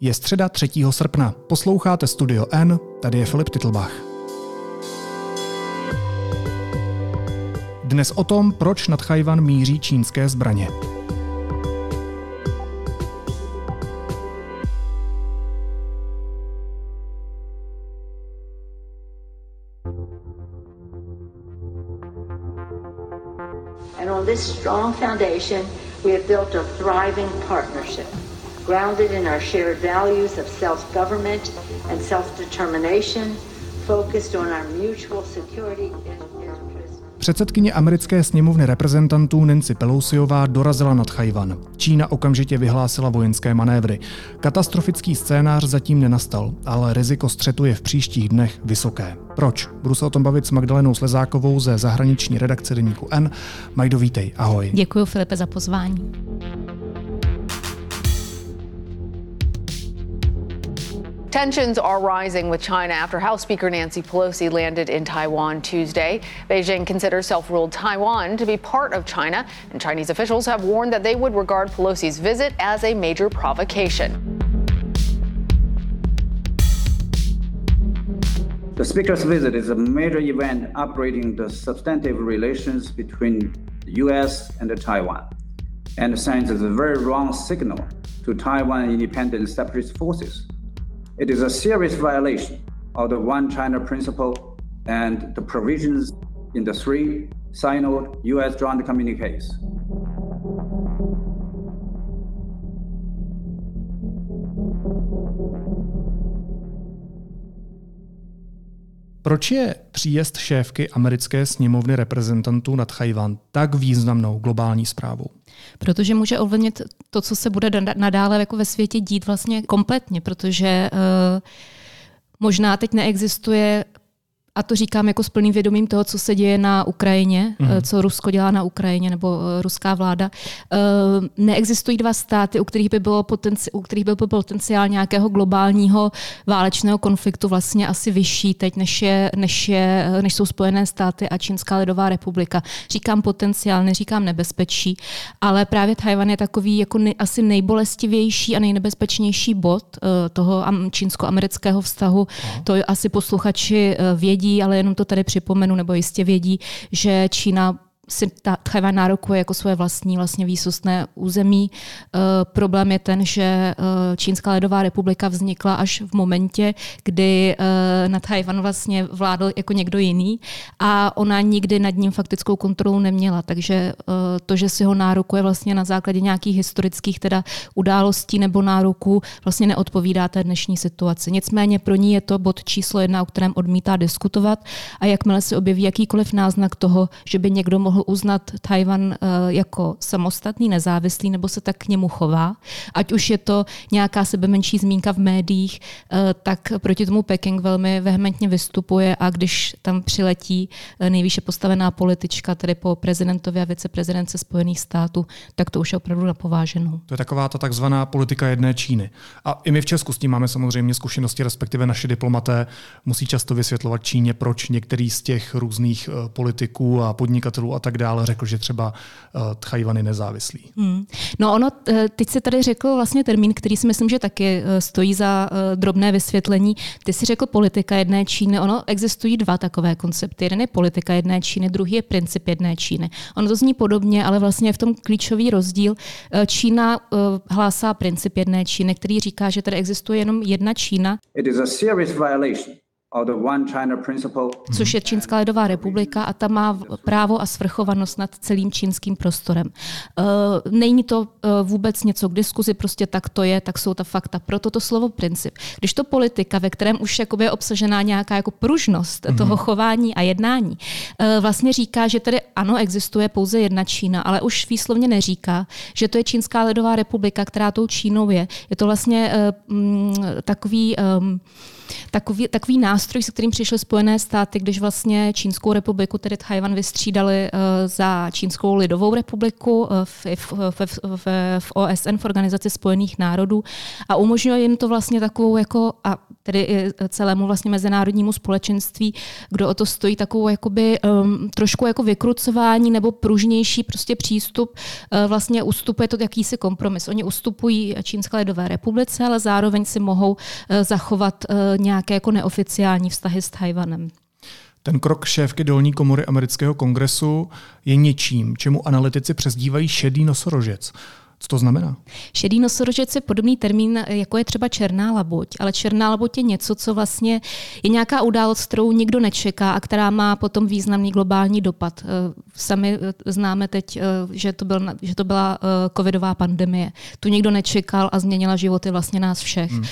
Je středa 3. srpna. Posloucháte Studio N, tady je Filip Titlbach. Dnes o tom, proč nad Chajvan míří čínské zbraně. And on this strong foundation, we have built a thriving partnership grounded in our shared values of self government and self determination, focused on our mutual security Předsedkyně americké sněmovny reprezentantů Nancy Pelosiová dorazila nad Chajvan. Čína okamžitě vyhlásila vojenské manévry. Katastrofický scénář zatím nenastal, ale riziko střetu je v příštích dnech vysoké. Proč? Budu se o tom bavit s Magdalenou Slezákovou ze zahraniční redakce deníku N. Majdo, vítej, ahoj. Děkuji Filipe za pozvání. Tensions are rising with China after House Speaker Nancy Pelosi landed in Taiwan Tuesday. Beijing considers self ruled Taiwan to be part of China, and Chinese officials have warned that they would regard Pelosi's visit as a major provocation. The Speaker's visit is a major event upgrading the substantive relations between the U.S. and Taiwan and sends a very wrong signal to Taiwan independent separatist forces It is a serious violation of the One China principle and the provisions in the three Sino US joint communiques. Proč je příjezd šéfky americké sněmovny reprezentantů nad Chajvan tak významnou globální zprávou? Protože může ovlivnit to, co se bude nadále jako ve světě dít vlastně kompletně, protože uh, možná teď neexistuje a to říkám jako s plným vědomím toho, co se děje na Ukrajině, mm. co Rusko dělá na Ukrajině nebo eh, ruská vláda. Eh, neexistují dva státy, u kterých by, bylo potenci- u kterých by byl potenciál nějakého globálního válečného konfliktu vlastně asi vyšší teď, než, je, než, je, než jsou Spojené státy a Čínská lidová republika. Říkám potenciál, neříkám nebezpečí, ale právě Tajvan je takový jako ne, asi nejbolestivější a nejnebezpečnější bod toho čínsko-amerického vztahu. To asi posluchači vědí vědí, ale jenom to tady připomenu, nebo jistě vědí, že Čína si ta Tchajvan nárokuje jako svoje vlastní vlastně výsostné území. E, problém je ten, že e, Čínská ledová republika vznikla až v momentě, kdy e, na Tchajvan vlastně vládl jako někdo jiný a ona nikdy nad ním faktickou kontrolu neměla. Takže e, to, že si ho nárokuje vlastně na základě nějakých historických teda událostí nebo nároků, vlastně neodpovídá té dnešní situaci. Nicméně pro ní je to bod číslo jedna, o kterém odmítá diskutovat a jakmile se objeví jakýkoliv náznak toho, že by někdo mohl mohl uznat Tajvan eh, jako samostatný, nezávislý, nebo se tak k němu chová. Ať už je to nějaká sebemenší zmínka v médiích, eh, tak proti tomu Peking velmi vehementně vystupuje a když tam přiletí eh, nejvýše postavená politička, tedy po prezidentově a viceprezidence Spojených států, tak to už je opravdu napováženou. To je taková ta takzvaná politika jedné Číny. A i my v Česku s tím máme samozřejmě zkušenosti, respektive naši diplomaté musí často vysvětlovat Číně, proč některý z těch různých politiků a podnikatelů a tak dále řekl, že třeba uh, Tchajvan je nezávislý. Hmm. No ono, eh, teď si tady řekl vlastně termín, který si myslím, že taky eh, stojí za drobné vysvětlení. Ty si řekl politika jedné Číny. Ono existují dva takové koncepty. Jeden je politika jedné Číny, druhý je princip jedné Číny. Ono to zní podobně, ale vlastně je v tom klíčový rozdíl. Čína hlásá princip jedné Číny, který říká, že tady existuje jenom jedna Čína. It is a serious violation což je Čínská lidová republika a ta má právo a svrchovanost nad celým čínským prostorem. Uh, není to uh, vůbec něco k diskuzi, prostě tak to je, tak jsou ta fakta. Proto to slovo princip. Když to politika, ve kterém už je obsažená nějaká jako pružnost mm-hmm. toho chování a jednání, uh, vlastně říká, že tedy ano, existuje pouze jedna Čína, ale už výslovně neříká, že to je Čínská lidová republika, která tou Čínou je. Je to vlastně uh, m, takový um, takový, takový nástroj, se kterým přišly Spojené státy, když vlastně Čínskou republiku, tedy Tchajvan, vystřídali uh, za Čínskou lidovou republiku uh, v, v, v, v, v OSN, v Organizaci spojených národů a umožňuje jim to vlastně takovou jako, a tedy i celému vlastně mezinárodnímu společenství, kdo o to stojí takovou jakoby um, trošku jako vykrucování nebo pružnější prostě přístup, uh, vlastně ustupuje to jakýsi kompromis. Oni ustupují Čínské lidové republice, ale zároveň si mohou uh, zachovat uh, nějaké jako neoficiální vztahy s Tajvanem. Ten krok šéfky dolní komory amerického kongresu je něčím, čemu analytici přezdívají šedý nosorožec. Co to znamená? Šedý nosorožec je podobný termín, jako je třeba černá labuť, ale černá labuť je něco, co vlastně je nějaká událost, kterou nikdo nečeká a která má potom významný globální dopad. Eh, sami eh, známe teď, eh, že to, byl, že to byla covidová pandemie. Tu nikdo nečekal a změnila životy vlastně nás všech. Hmm.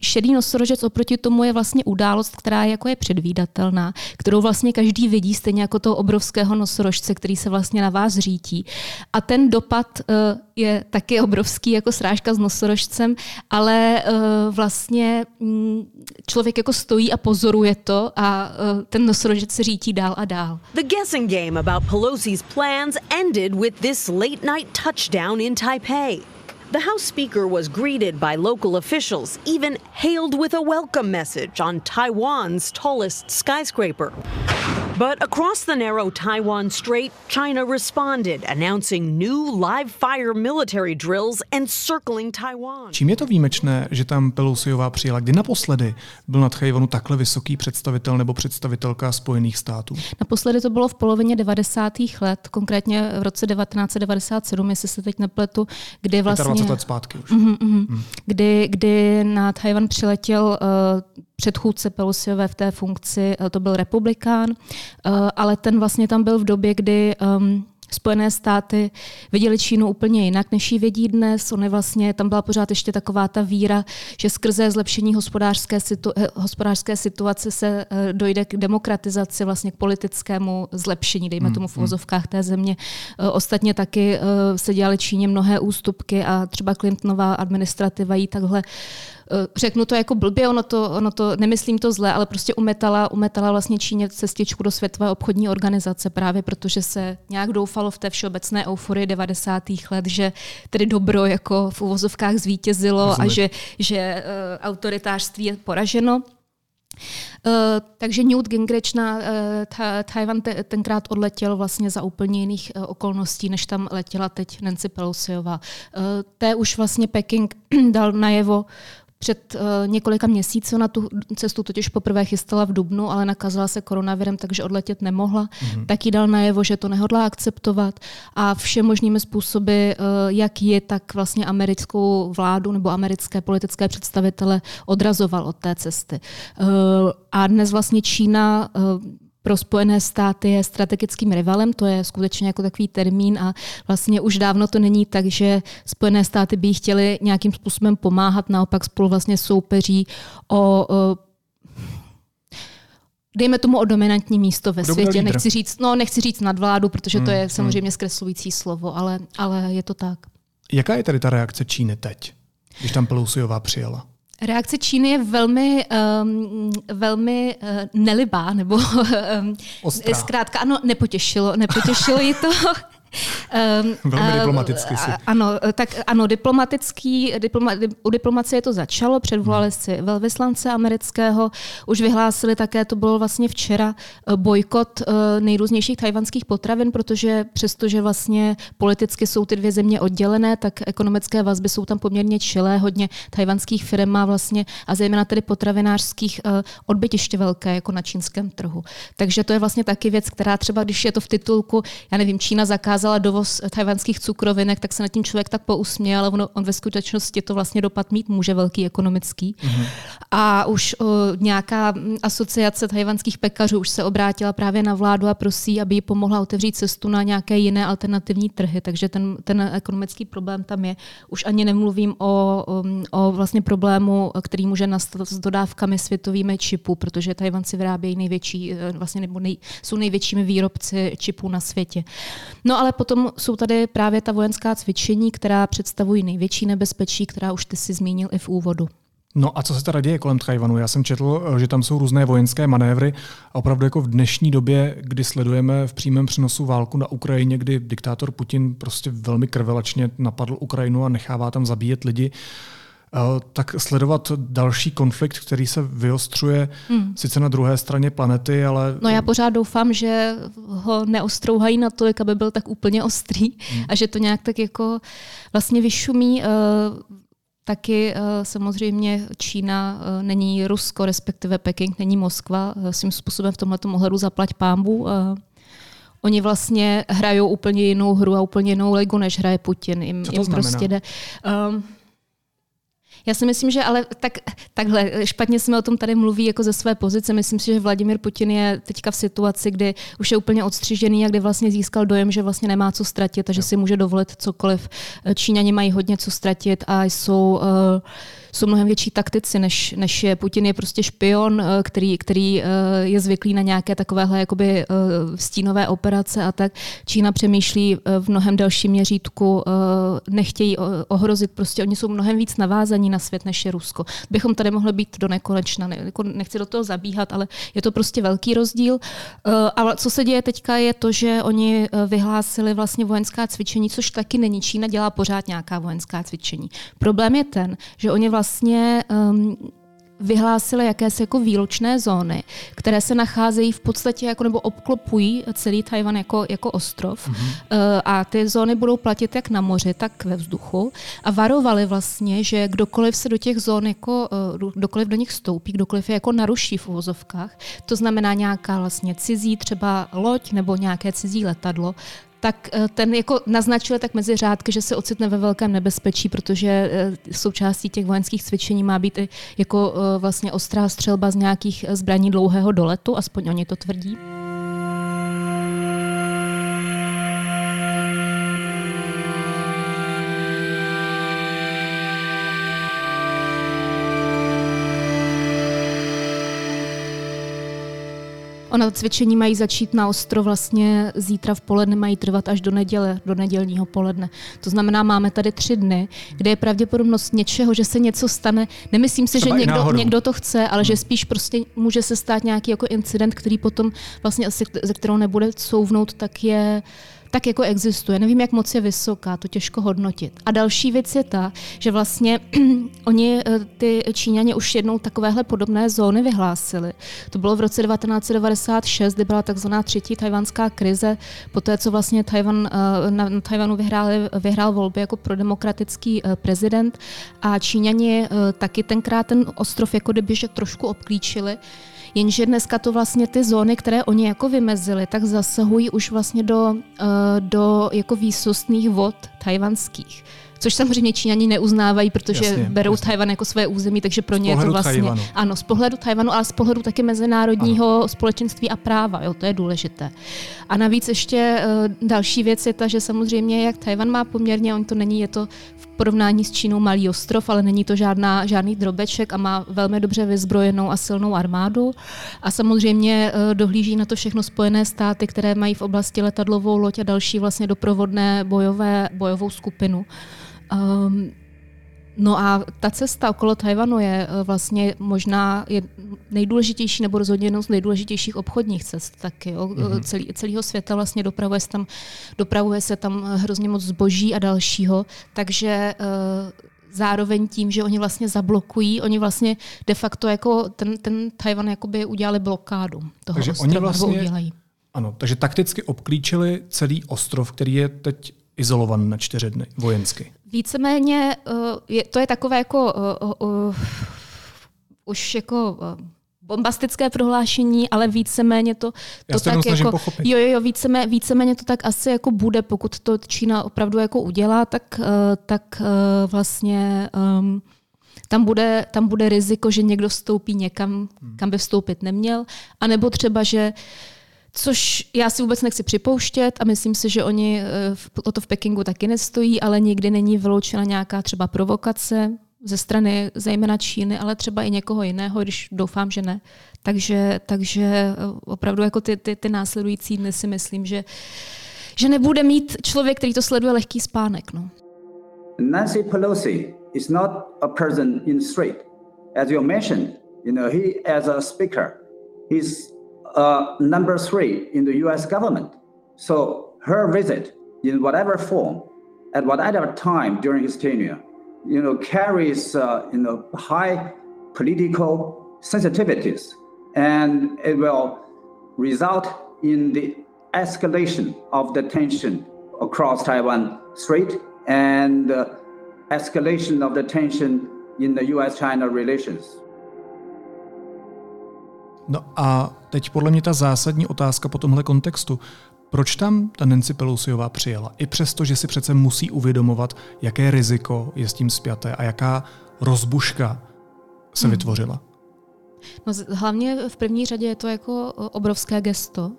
Šedý nosorožec oproti tomu je vlastně událost, která je, jako je předvídatelná, kterou vlastně každý vidí, stejně jako toho obrovského nosorožce, který se vlastně na vás řítí. A ten dopad je taky obrovský jako srážka s nosorožcem, ale uh, vlastně mm, člověk jako stojí a pozoruje to a uh, ten nosorožec se řítí dál a dál. The guessing game about Pelosi's plans ended with this late night touchdown in Taipei. The House Speaker was greeted by local officials, even hailed with a welcome message on Taiwan's tallest skyscraper. But across the narrow Taiwan Strait, China responded, announcing new live fire military drills encircling Taiwan. Čím je to výjimečné, že tam Pelosiová přijela? Kdy naposledy byl nad Tchajvanu takhle vysoký představitel nebo představitelka Spojených států? Naposledy to bylo v polovině 90. let, konkrétně v roce 1997, jestli se teď nepletu, kdy vlastně... 25 let zpátky už. Mm, mm, mm. Kdy, kdy na Tchajvan přiletěl uh, předchůdce Pelosiové v té funkci, uh, to byl republikán, ale ten vlastně tam byl v době, kdy um, Spojené státy viděli Čínu úplně jinak, než ji vědí dnes. Ony vlastně, tam byla pořád ještě taková ta víra, že skrze zlepšení hospodářské, situ, hospodářské situace se dojde k demokratizaci, vlastně k politickému zlepšení, dejme hmm, tomu v hmm. uvozovkách té země. Ostatně taky se dělaly Číně mnohé ústupky a třeba Clintonová administrativa jí takhle Eh, řeknu to jako blbě, ono to, ono to, nemyslím to zle, ale prostě umetala, umetala vlastně Číně cestičku do Světové obchodní organizace právě protože se nějak doufalo v té všeobecné euforii 90. let, že tedy dobro jako v uvozovkách zvítězilo Rozumím. a že, že uh, autoritářství je poraženo. Uh, takže Newt Gingrich na uh, Taiwan te, tenkrát odletěl vlastně za úplně jiných uh, okolností, než tam letěla teď Nancy Pelosiová. Uh, té už vlastně Peking dal najevo před uh, několika měsíci na tu cestu totiž poprvé chystala v Dubnu, ale nakazila se koronavirem, takže odletět nemohla. Mm-hmm. Tak jí dal najevo, že to nehodlá akceptovat a vše možnými způsoby, uh, jak je, tak vlastně americkou vládu nebo americké politické představitele odrazoval od té cesty. Uh, a dnes vlastně Čína uh, pro Spojené státy je strategickým rivalem, to je skutečně jako takový termín a vlastně už dávno to není tak, že Spojené státy by chtěli nějakým způsobem pomáhat, naopak spolu vlastně soupeří o, o dejme tomu o dominantní místo ve Dobrý světě. Nechci říct, no, nechci říct nadvládu, protože to hmm, je hmm. samozřejmě zkreslující slovo, ale, ale je to tak. Jaká je tady ta reakce Číny teď, když tam Pelosiová přijela? Reakce Číny je velmi, um, velmi uh, nelibá, nebo um, zkrátka, ano, nepotěšilo, nepotěšilo ji to. Um, Velmi diplomaticky si. Ano, tak ano, diplomatický, diploma, u diplomacie to začalo, předvolali si velvyslance amerického, už vyhlásili také, to bylo vlastně včera, eh, bojkot nejrůznějších tajvanských potravin, protože přestože vlastně politicky jsou ty dvě země oddělené, tak ekonomické vazby jsou tam poměrně čilé, hodně tajvanských firm má vlastně, a zejména tedy potravinářských odbytiště velké, jako na čínském trhu. Takže to je vlastně taky věc, která třeba, když je to v titulku, já nevím, Čína zakázala zakázala dovoz tajvanských cukrovinek, tak se na tím člověk tak pousměl, ale on, on ve skutečnosti to vlastně dopad mít může velký ekonomický. Mm-hmm. A už o, nějaká asociace tajvanských pekařů už se obrátila právě na vládu a prosí, aby jí pomohla otevřít cestu na nějaké jiné alternativní trhy. Takže ten, ten ekonomický problém tam je. Už ani nemluvím o, o, o vlastně problému, který může nastat s dodávkami světovými čipů, protože Tajvanci vyrábějí největší, vlastně nebo nej, jsou největšími výrobci čipů na světě. No ale ale potom jsou tady právě ta vojenská cvičení, která představují největší nebezpečí, která už ty si zmínil i v úvodu. No a co se teda děje kolem Tchajvanu? Já jsem četl, že tam jsou různé vojenské manévry a opravdu jako v dnešní době, kdy sledujeme v přímém přenosu válku na Ukrajině, kdy diktátor Putin prostě velmi krvelačně napadl Ukrajinu a nechává tam zabíjet lidi, tak sledovat další konflikt, který se vyostřuje hmm. sice na druhé straně planety, ale... No já pořád doufám, že ho neostrouhají na to, aby byl tak úplně ostrý hmm. a že to nějak tak jako vlastně vyšumí. Taky samozřejmě Čína není Rusko, respektive Peking není Moskva. Svým způsobem v tomhle ohledu zaplať pámbu. Oni vlastně hrajou úplně jinou hru a úplně jinou ligu, než hraje Putin. Jim, Co to jim prostě jde. Um, já si myslím, že ale tak, takhle, špatně jsme o tom tady mluví jako ze své pozice. Myslím si, že Vladimir Putin je teďka v situaci, kdy už je úplně odstřižený a kdy vlastně získal dojem, že vlastně nemá co ztratit a že si může dovolit cokoliv. Číňani mají hodně co ztratit a jsou uh, jsou mnohem větší taktici, než, než je Putin je prostě špion, eh, který, který eh, je zvyklý na nějaké takovéhle jakoby eh, stínové operace a tak. Čína přemýšlí v mnohem dalším měřítku, nechtějí ohrozit, prostě oni jsou mnohem víc navázaní na svět, než je Rusko. Bychom tady mohli být do nekonečna, ne, jako nechci do toho zabíhat, ale je to prostě velký rozdíl. A co se děje teďka je to, že oni vyhlásili vlastně vojenská cvičení, což taky není. Čína dělá pořád nějaká vojenská cvičení. Problém je ten, že oni vlastně vlastně um, vyhlásili jakési jako výlučné zóny, které se nacházejí v podstatě jako nebo obklopují celý Tajvan jako, jako ostrov mm-hmm. a ty zóny budou platit jak na moři, tak ve vzduchu a varovali vlastně, že kdokoliv se do těch zón jako, eh, kdokoliv do nich stoupí, kdokoliv je jako naruší v uvozovkách, to znamená nějaká vlastně cizí třeba loď nebo nějaké cizí letadlo, tak eh, ten jako naznačuje tak mezi řádky, že se ocitne ve velkém nebezpečí, protože eh, součástí těch vojenských cvičení má být i jako eh, vlastně ostrá střelba z nějakých zbraní dlouhého doletu, aspoň oni to tvrdí. Ona cvičení mají začít na ostro vlastně zítra v poledne, mají trvat až do neděle, do nedělního poledne. To znamená, máme tady tři dny, kde je pravděpodobnost něčeho, že se něco stane. Nemyslím si, Třeba že někdo, někdo to chce, ale hmm. že spíš prostě může se stát nějaký jako incident, který potom vlastně asi, ze kterého nebude couvnout, tak je tak jako existuje. Nevím, jak moc je vysoká, to těžko hodnotit. A další věc je ta, že vlastně oni, eh, ty Číňani, už jednou takovéhle podobné zóny vyhlásili. To bylo v roce 1996, kdy byla takzvaná třetí tajvanská krize, po té, co vlastně Tajvan, eh, na, na Tajvanu vyhrál, vyhrál volby jako prodemokratický eh, prezident a Číňani taky tenkrát ten ostrov jako kdyby že trošku obklíčili. Jenže dneska to vlastně ty zóny, které oni jako vymezili, tak zasahují už vlastně do, eh, do jako výsostných vod tajvanských což samozřejmě Číňani neuznávají, protože jasně, berou jasně. Tajvan jako své území, takže pro ně je to vlastně Tajvanu. ano, z pohledu Tajvanu, ale z pohledu taky mezinárodního ano. společenství a práva, jo, to je důležité. A navíc ještě uh, další věc je ta, že samozřejmě jak Tajvan má poměrně, on to není, je to v porovnání s Čínou malý ostrov, ale není to žádná, žádný drobeček a má velmi dobře vyzbrojenou a silnou armádu. A samozřejmě uh, dohlíží na to všechno Spojené státy, které mají v oblasti letadlovou loď a další vlastně doprovodné bojové, bojovou skupinu. Um, no a ta cesta okolo Tajvanu je eh, vlastně možná je nejdůležitější nebo rozhodně jednou z nejdůležitějších obchodních cest taky. Jo. Mm-hmm. Celý, celého světa vlastně dopravuje se, tam, dopravuje se tam hrozně moc zboží a dalšího, takže uh, zároveň tím, že oni vlastně zablokují, oni vlastně de facto jako ten, ten Tajvan jakoby udělali blokádu toho takže ostrova, oni vlastně, udělají. Ano, takže takticky obklíčili celý ostrov, který je teď izolovan na čtyři dny vojensky. Víceméně uh, je, to je takové jako uh, uh, už jako bombastické prohlášení, ale víceméně to, to tak jako, pochopit. jo, jo, víceméně, víceméně to tak asi jako bude, pokud to Čína opravdu jako udělá, tak, tak vlastně um, tam bude, tam bude riziko, že někdo vstoupí někam, hmm. kam by vstoupit neměl, anebo třeba, že uh, Což já si vůbec nechci připouštět a myslím si, že oni eh, o to v Pekingu taky nestojí, ale nikdy není vyloučena nějaká třeba provokace ze strany zejména Číny, ale třeba i někoho jiného, když doufám, že ne. Takže, takže eh, opravdu jako ty, ty, ty následující dny si myslím, že, že nebude mít člověk, který to sleduje, lehký spánek. No. Nancy Pelosi is not a person in street. As you mentioned, you know, he as a speaker, he's uh, number three in the US government. So her visit, in whatever form, at whatever time during his tenure, you know, carries uh, you know high political sensitivities, and it will result in the escalation of the tension across Taiwan Strait and uh, escalation of the tension in the US-China relations. No a teď podle mě ta zásadní otázka po tomhle kontextu. Proč tam ta Nancy Pelosiová přijela? I přesto, že si přece musí uvědomovat, jaké riziko je s tím spjaté a jaká rozbuška se hmm. vytvořila. No, hlavně v první řadě je to jako obrovské gesto.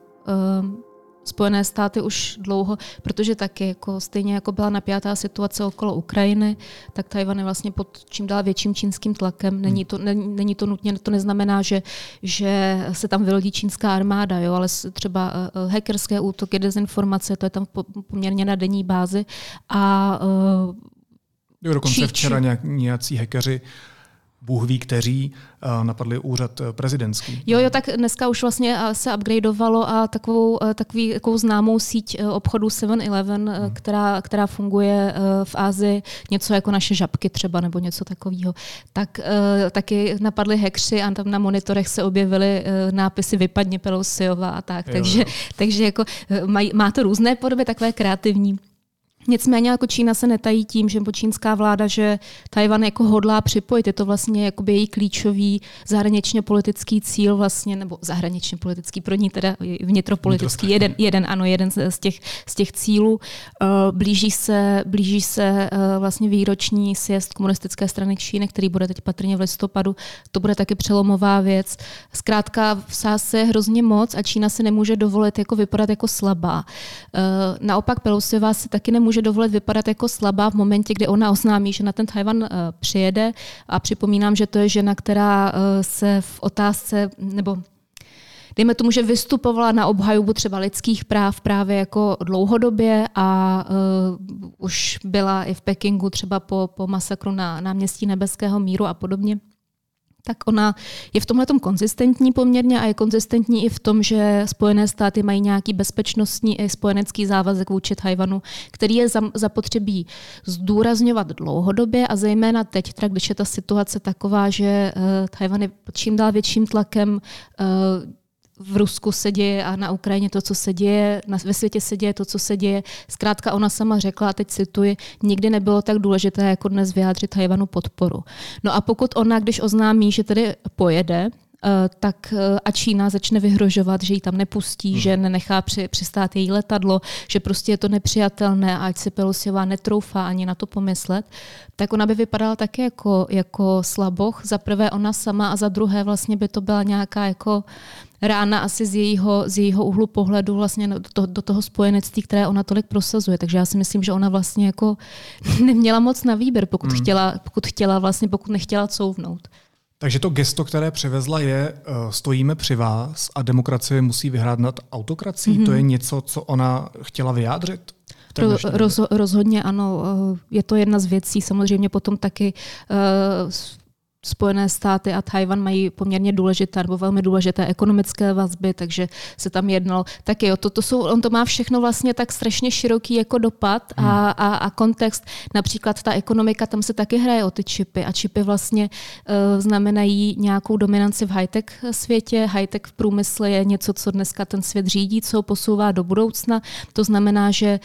Um, Spojené státy už dlouho, protože taky jako stejně jako byla napjatá situace okolo Ukrajiny, tak Tajvan je vlastně pod čím dál větším čínským tlakem. Není to, není, není to nutně, to neznamená, že, že se tam vylodí čínská armáda, jo, ale třeba uh, hackerské útoky, dezinformace, to je tam poměrně na denní bázi. A uh, jo, dokonce či, včera nějak, nějací hackeři Bůh ví, kteří eh, napadli úřad eh, prezidentský. Jo, jo, tak dneska už vlastně eh, se upgradeovalo a takovou, takový, takovou známou síť obchodu 7-Eleven, hmm. která, která funguje v Ázii, něco jako naše žabky třeba, nebo něco takového, tak taky napadli hekři a tam na monitorech se objevily nápisy vypadně Pelosiova a tak. Jo, takže, jo. takže jako maj, má to různé podoby, takové kreativní. Nicméně jako Čína se netají tím, že čínská vláda, že Tajvan jako hodlá připojit. Je to vlastně jakoby její klíčový zahraničně politický cíl vlastně, nebo zahraničně politický, pro ní teda vnitropolitický, jeden, jeden, ano, jeden z těch, z těch cílů. Eh, blíží se, blíží se eh, vlastně výroční sjezd komunistické strany Číny, který bude teď patrně v listopadu. To bude taky přelomová věc. Zkrátka v sáse hrozně moc a Čína se nemůže dovolit jako vypadat jako slabá. Eh, naopak Pelosiová se taky nemůže nemůže dovolit vypadat jako slabá v momentě, kdy ona oznámí, že na ten Tajvan eh, přijede. A připomínám, že to je žena, která eh, se v otázce, nebo dejme tomu, že vystupovala na obhajobu třeba lidských práv právě jako dlouhodobě a uh, už byla i v Pekingu třeba po, po masakru na náměstí Nebeského míru a podobně tak ona je v tomhle konzistentní poměrně a je konzistentní i v tom, že Spojené státy mají nějaký bezpečnostní i spojenecký závazek vůči Tajvanu, který je zapotřebí zdůrazňovat dlouhodobě a zejména teď, teda, když je ta situace taková, že uh, Tajvan je pod čím dál větším tlakem uh, v Rusku se děje a na Ukrajině to, co se děje, na, ve světě se děje to, co se děje. Zkrátka ona sama řekla, a teď cituji, nikdy nebylo tak důležité, jako dnes vyjádřit Tajvanu podporu. No a pokud ona, když oznámí, že tedy pojede, Eh, tak eh, a Čína začne vyhrožovat, že ji tam nepustí, hmm. že nenechá při, přistát její letadlo, že prostě je to nepřijatelné a ať si Pelosiová netroufá ani na to pomyslet, tak ona by vypadala také jako, jako slaboch. Za prvé ona sama a za druhé vlastně by to byla nějaká jako rána asi z jejího, z jejího úhlu pohledu vlastně do, to, do toho spojenectví, které ona tolik prosazuje. Takže já si myslím, že ona vlastně jako neměla moc na výběr, pokud, hmm. chtěla, pokud chtěla vlastně, pokud nechtěla couvnout. Takže to gesto, které přivezla, je uh, stojíme při vás a demokracie musí vyhrát nad autokracií. Mm-hmm. To je něco, co ona chtěla vyjádřit? Ro, roz, rozhodně ano. Eh, je to jedna z věcí. Samozřejmě potom taky uh, Spojené státy a Tajvan mají poměrně důležité nebo velmi důležité ekonomické vazby, takže se tam jednalo. Tak jo, to, to jsou, on to má všechno vlastně tak strašně široký jako dopad a, hmm. a, a kontext. Například ta ekonomika, tam se taky hraje o ty čipy a čipy vlastně uh, znamenají nějakou dominanci v high-tech světě. High-tech v průmysle je něco, co dneska ten svět řídí, co posouvá do budoucna. To znamená, že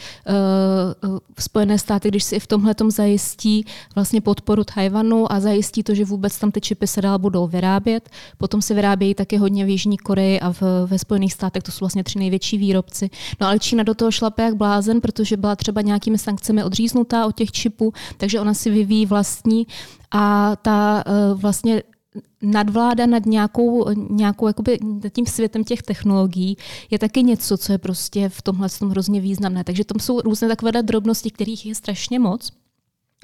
uh, Spojené státy, když si i v tomhle zajistí vlastně podporu Tajvanu a zajistí to, že vůbec vůbec tam ty čipy se dál budou vyrábět. Potom se vyrábějí taky hodně v Jižní Koreji a v, ve Spojených státech, to jsou vlastně tři největší výrobci. No ale Čína do toho šlape jak blázen, protože byla třeba nějakými sankcemi odříznutá od těch čipů, takže ona si vyvíjí vlastní a ta uh, vlastně nadvláda nad nějakou, nějakou jakoby, tím světem těch technologií je taky něco, co je prostě v tomhle tom hrozně významné. Takže tam jsou různé takové drobnosti, kterých je strašně moc.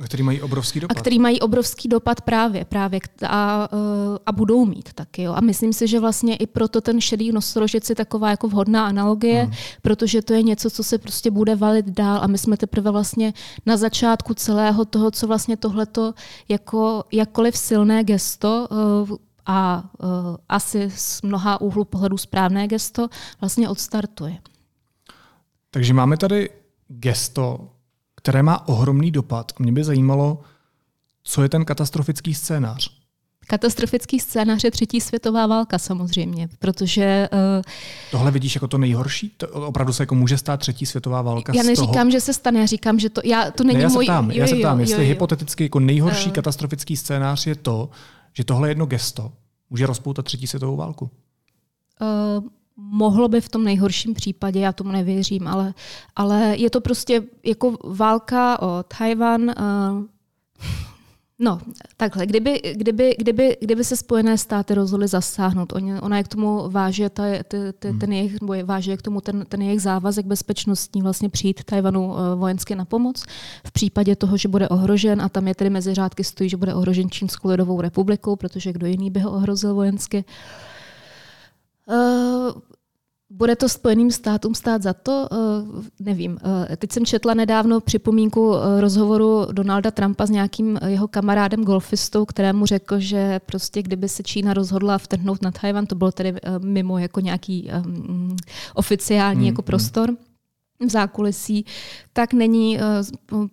A který mají obrovský dopad. A který mají obrovský dopad právě, právě a, eh, a budou mít taky. Jo. A myslím si, že vlastně i proto ten šedý nosorožec je taková jako vhodná analogie, hmm. protože to je něco, co se prostě bude valit dál a my jsme teprve vlastně na začátku celého toho, co vlastně tohleto jako jakkoliv silné gesto uh, a uh, asi z mnoha úhlu pohledu správné gesto vlastně odstartuje. Takže máme tady gesto které má ohromný dopad. Mě by zajímalo, Co je ten katastrofický scénář? Katastrofický scénář je třetí světová válka samozřejmě, protože... Uh, Tohle vidíš jako to nejhorší? To opravdu se jako může stát třetí světová válka Já neříkám, toho? že se stane, já říkám, že to, já, to není ne, já můj... Se ptám, jo, já se ptám, jo, jestli jo, jo. hypoteticky jako nejhorší uh, katastrofický scénář je to, že tohle jedno gesto může rozpoutat třetí světovou válku. Uh, mohlo by v tom nejhorším případě, já tomu nevěřím, ale, ale je to prostě jako válka o Tajvan, uh, No, takhle, kdyby, kdyby, kdyby, kdyby se Spojené státy rozhodly zasáhnout, oni, ona je k tomu váže ta, ty, ty, hmm. ten jejich, nebo váže k tomu ten, ten jejich závazek bezpečnostní vlastně přijít Tajvanu uh, vojensky na pomoc v případě toho, že bude ohrožen a tam je tedy mezi řádky stojí, že bude ohrožen Čínskou lidovou republikou, protože kdo jiný by ho ohrozil vojensky. Uh, bude to Spojeným státům stát za to? Uh, nevím. Uh, teď jsem četla nedávno připomínku uh, rozhovoru Donalda Trumpa s nějakým jeho kamarádem golfistou, kterému řekl, že prostě kdyby se Čína rozhodla vtrhnout na Tajvan, to bylo tedy mimo jako nějaký um, oficiální hmm, jako prostor, v zákulisí, tak není,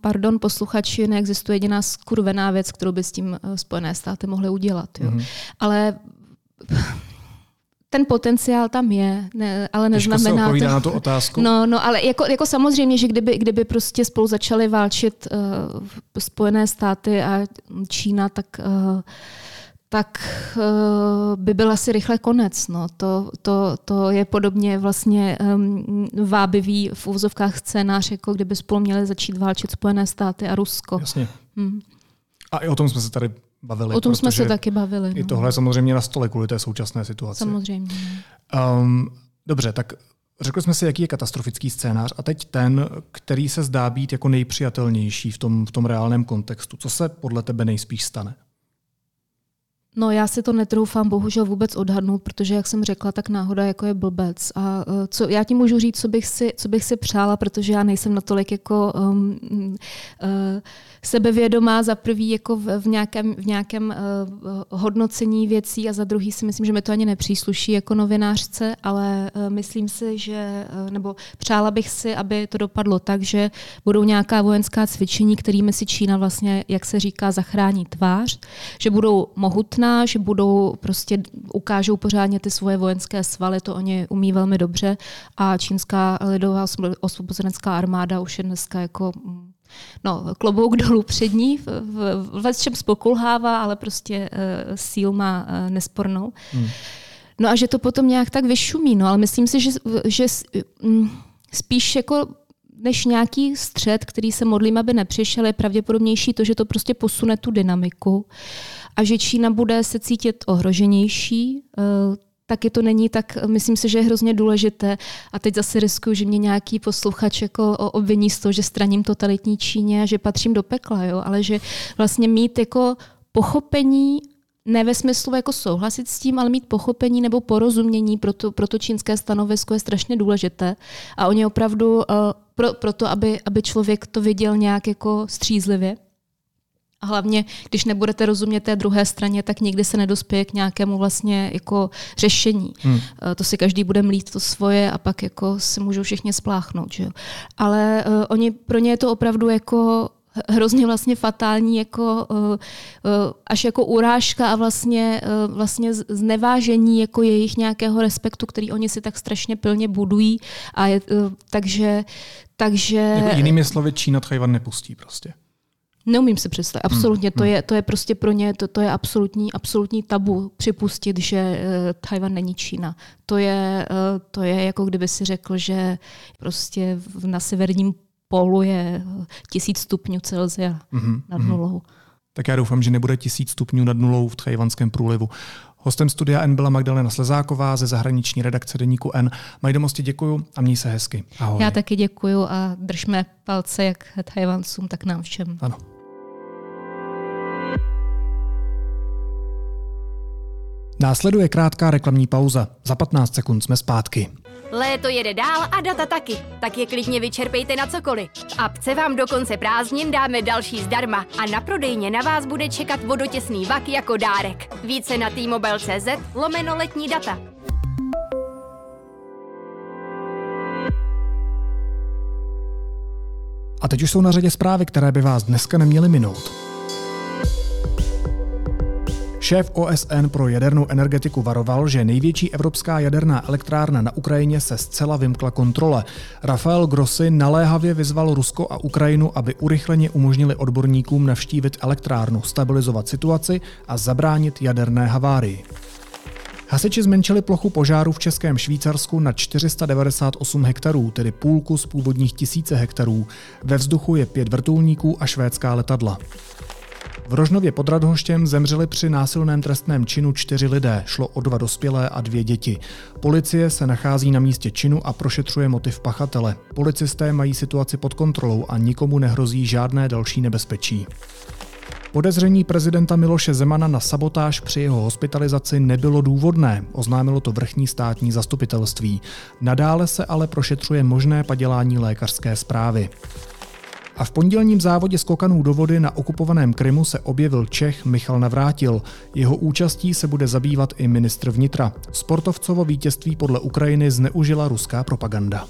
pardon, posluchači, neexistuje jediná skurvená věc, kterou by s tím Spojené státy mohly udělat. Jo. Mm. Ale ten potenciál tam je, ne, ale neznamená se to... na tu otázku. No, no, ale jako, jako samozřejmě, že kdyby, kdyby prostě spolu začaly válčit uh, Spojené státy a Čína, tak uh, tak uh, by byl asi rychle konec. No. To, to, to je podobně vlastně um, vábivý v úvozovkách scénář, jako kdyby spolu měly začít válčit Spojené státy a Rusko. Jasně. Hmm. A i o tom jsme se tady bavili. O tom jsme se taky bavili. No. I tohle je samozřejmě na stole kvůli té současné situaci. Samozřejmě. Um, dobře, tak řekli jsme si, jaký je katastrofický scénář a teď ten, který se zdá být jako nejpřijatelnější v tom, v tom reálném kontextu. Co se podle tebe nejspíš stane? No já si to netroufám bohužel vůbec odhadnout, protože jak jsem řekla, tak náhoda jako je blbec. A uh, co, já ti můžu říct, co bych, si, co bych si přála, protože já nejsem natolik jako um, uh, sebevědomá za prvý jako v, v nějakém, v nějakém uh, hodnocení věcí a za druhý si myslím, že mi to ani nepřísluší jako novinářce, ale uh, myslím si, že, uh, nebo přála bych si, aby to dopadlo tak, že budou nějaká vojenská cvičení, kterými si Čína vlastně, jak se říká, zachrání tvář, že budou mohutná, že budou prostě ukážou pořádně ty svoje vojenské svaly, to oni umí velmi dobře a čínská lidová osvobozenecká armáda už je dneska jako mm, no, klobouk dolů před ní, v, v, v čem spokulhává, ale prostě uh, síl má uh, nespornou. Hmm. No a že to potom nějak tak vyšumí, no, ale myslím si, že, že um, spíš jako než nějaký střed, který se modlím, aby nepřišel, je pravděpodobnější to, že to prostě posune tu dynamiku a že Čína bude se cítit ohroženější, uh, taky to není tak, myslím si, že je hrozně důležité. A teď zase riskuju, že mě nějaký posluchač jako obviní z toho, že straním totalitní Číně a že patřím do pekla, jo? ale že vlastně mít jako pochopení ne ve smyslu jako souhlasit s tím, ale mít pochopení nebo porozumění pro to, pro to čínské stanovisko je strašně důležité. A oni opravdu, uh, pro, pro to, aby, aby člověk to viděl nějak jako střízlivě, a hlavně, když nebudete rozumět té druhé straně, tak nikdy se nedospěje k nějakému vlastně jako řešení. Hmm. Eh, to si každý bude mlít to svoje a pak jako si můžou všichni spláchnout. Že jo? Ale uh, oni, pro ně je to opravdu jako hrozně vlastně fatální, jako, uh, uh, až jako urážka a vlastně, uh, vlastně znevážení jako jejich nějakého respektu, který oni si tak strašně pilně budují. A je, takže, takže... Jako jinými slovy, Čína Tchajvan nepustí prostě. Neumím si představit. Absolutně. Hmm. To, je, to je prostě pro ně to, to je absolutní, absolutní tabu připustit, že uh, Tajvan není Čína. To je, uh, to je jako kdyby si řekl, že prostě na severním polu je tisíc stupňů Celsia mm-hmm. nad mhm. nulou. Tak já doufám, že nebude tisíc stupňů nad nulou v tajvanském průlivu. Hostem studia N byla Magdalena Slezáková ze zahraniční redakce Deníku N. Majdo mosti děkuju a měj se hezky. Ahoj. Já taky děkuju a držme palce jak Tajvancům, tak nám všem. Ano. Následuje krátká reklamní pauza. Za 15 sekund jsme zpátky. Léto jede dál a data taky, tak je klidně vyčerpejte na cokoliv. V apce vám do konce prázdnin dáme další zdarma a na prodejně na vás bude čekat vodotěsný vak jako dárek. Více na t-mobile.cz lomeno letní data. A teď už jsou na řadě zprávy, které by vás dneska neměly minout. Šéf OSN pro jadernou energetiku varoval, že největší evropská jaderná elektrárna na Ukrajině se zcela vymkla kontrole. Rafael Grossi naléhavě vyzval Rusko a Ukrajinu, aby urychleně umožnili odborníkům navštívit elektrárnu, stabilizovat situaci a zabránit jaderné havárii. Hasiči zmenšili plochu požáru v Českém Švýcarsku na 498 hektarů, tedy půlku z původních tisíce hektarů. Ve vzduchu je pět vrtulníků a švédská letadla. V Rožnově pod Radhoštěm zemřeli při násilném trestném činu čtyři lidé, šlo o dva dospělé a dvě děti. Policie se nachází na místě činu a prošetřuje motiv pachatele. Policisté mají situaci pod kontrolou a nikomu nehrozí žádné další nebezpečí. Podezření prezidenta Miloše Zemana na sabotáž při jeho hospitalizaci nebylo důvodné, oznámilo to vrchní státní zastupitelství. Nadále se ale prošetřuje možné padělání lékařské zprávy. A v pondělním závodě skokanů do vody na okupovaném Krymu se objevil Čech Michal Navrátil. Jeho účastí se bude zabývat i ministr vnitra. Sportovcovo vítězství podle Ukrajiny zneužila ruská propaganda.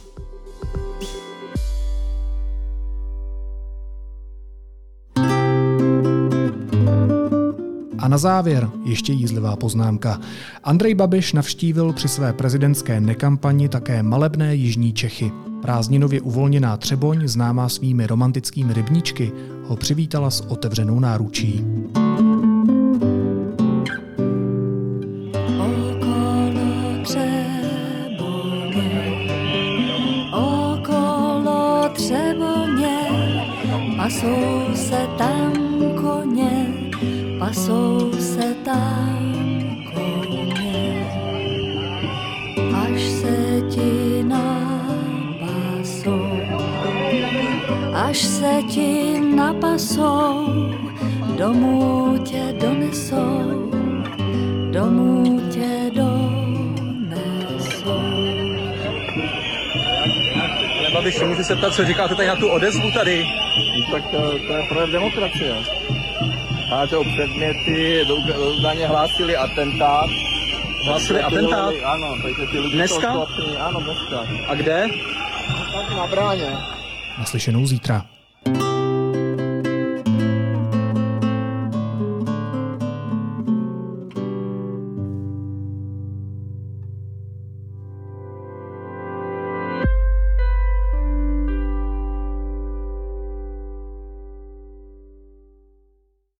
A na závěr ještě jízlivá poznámka. Andrej Babiš navštívil při své prezidentské nekampani také malebné jižní Čechy. Prázdninově uvolněná Třeboň, známá svými romantickými rybníčky, ho přivítala s otevřenou náručí. pasou se tam až se ti napasou, až se ti napasou, domů tě donesou, domů tě donesou. Babiši, můžu se ptat, co říkáte tady na tu odezvu tady? No, tak to, to je projev demokracie. A to předměty daně hlásili atentát. Hlásili atentát? Ano, takže ty lidi Dneska? Jsou schopni, ano, dneska. A kde? Na bráně. Naslyšenou zítra.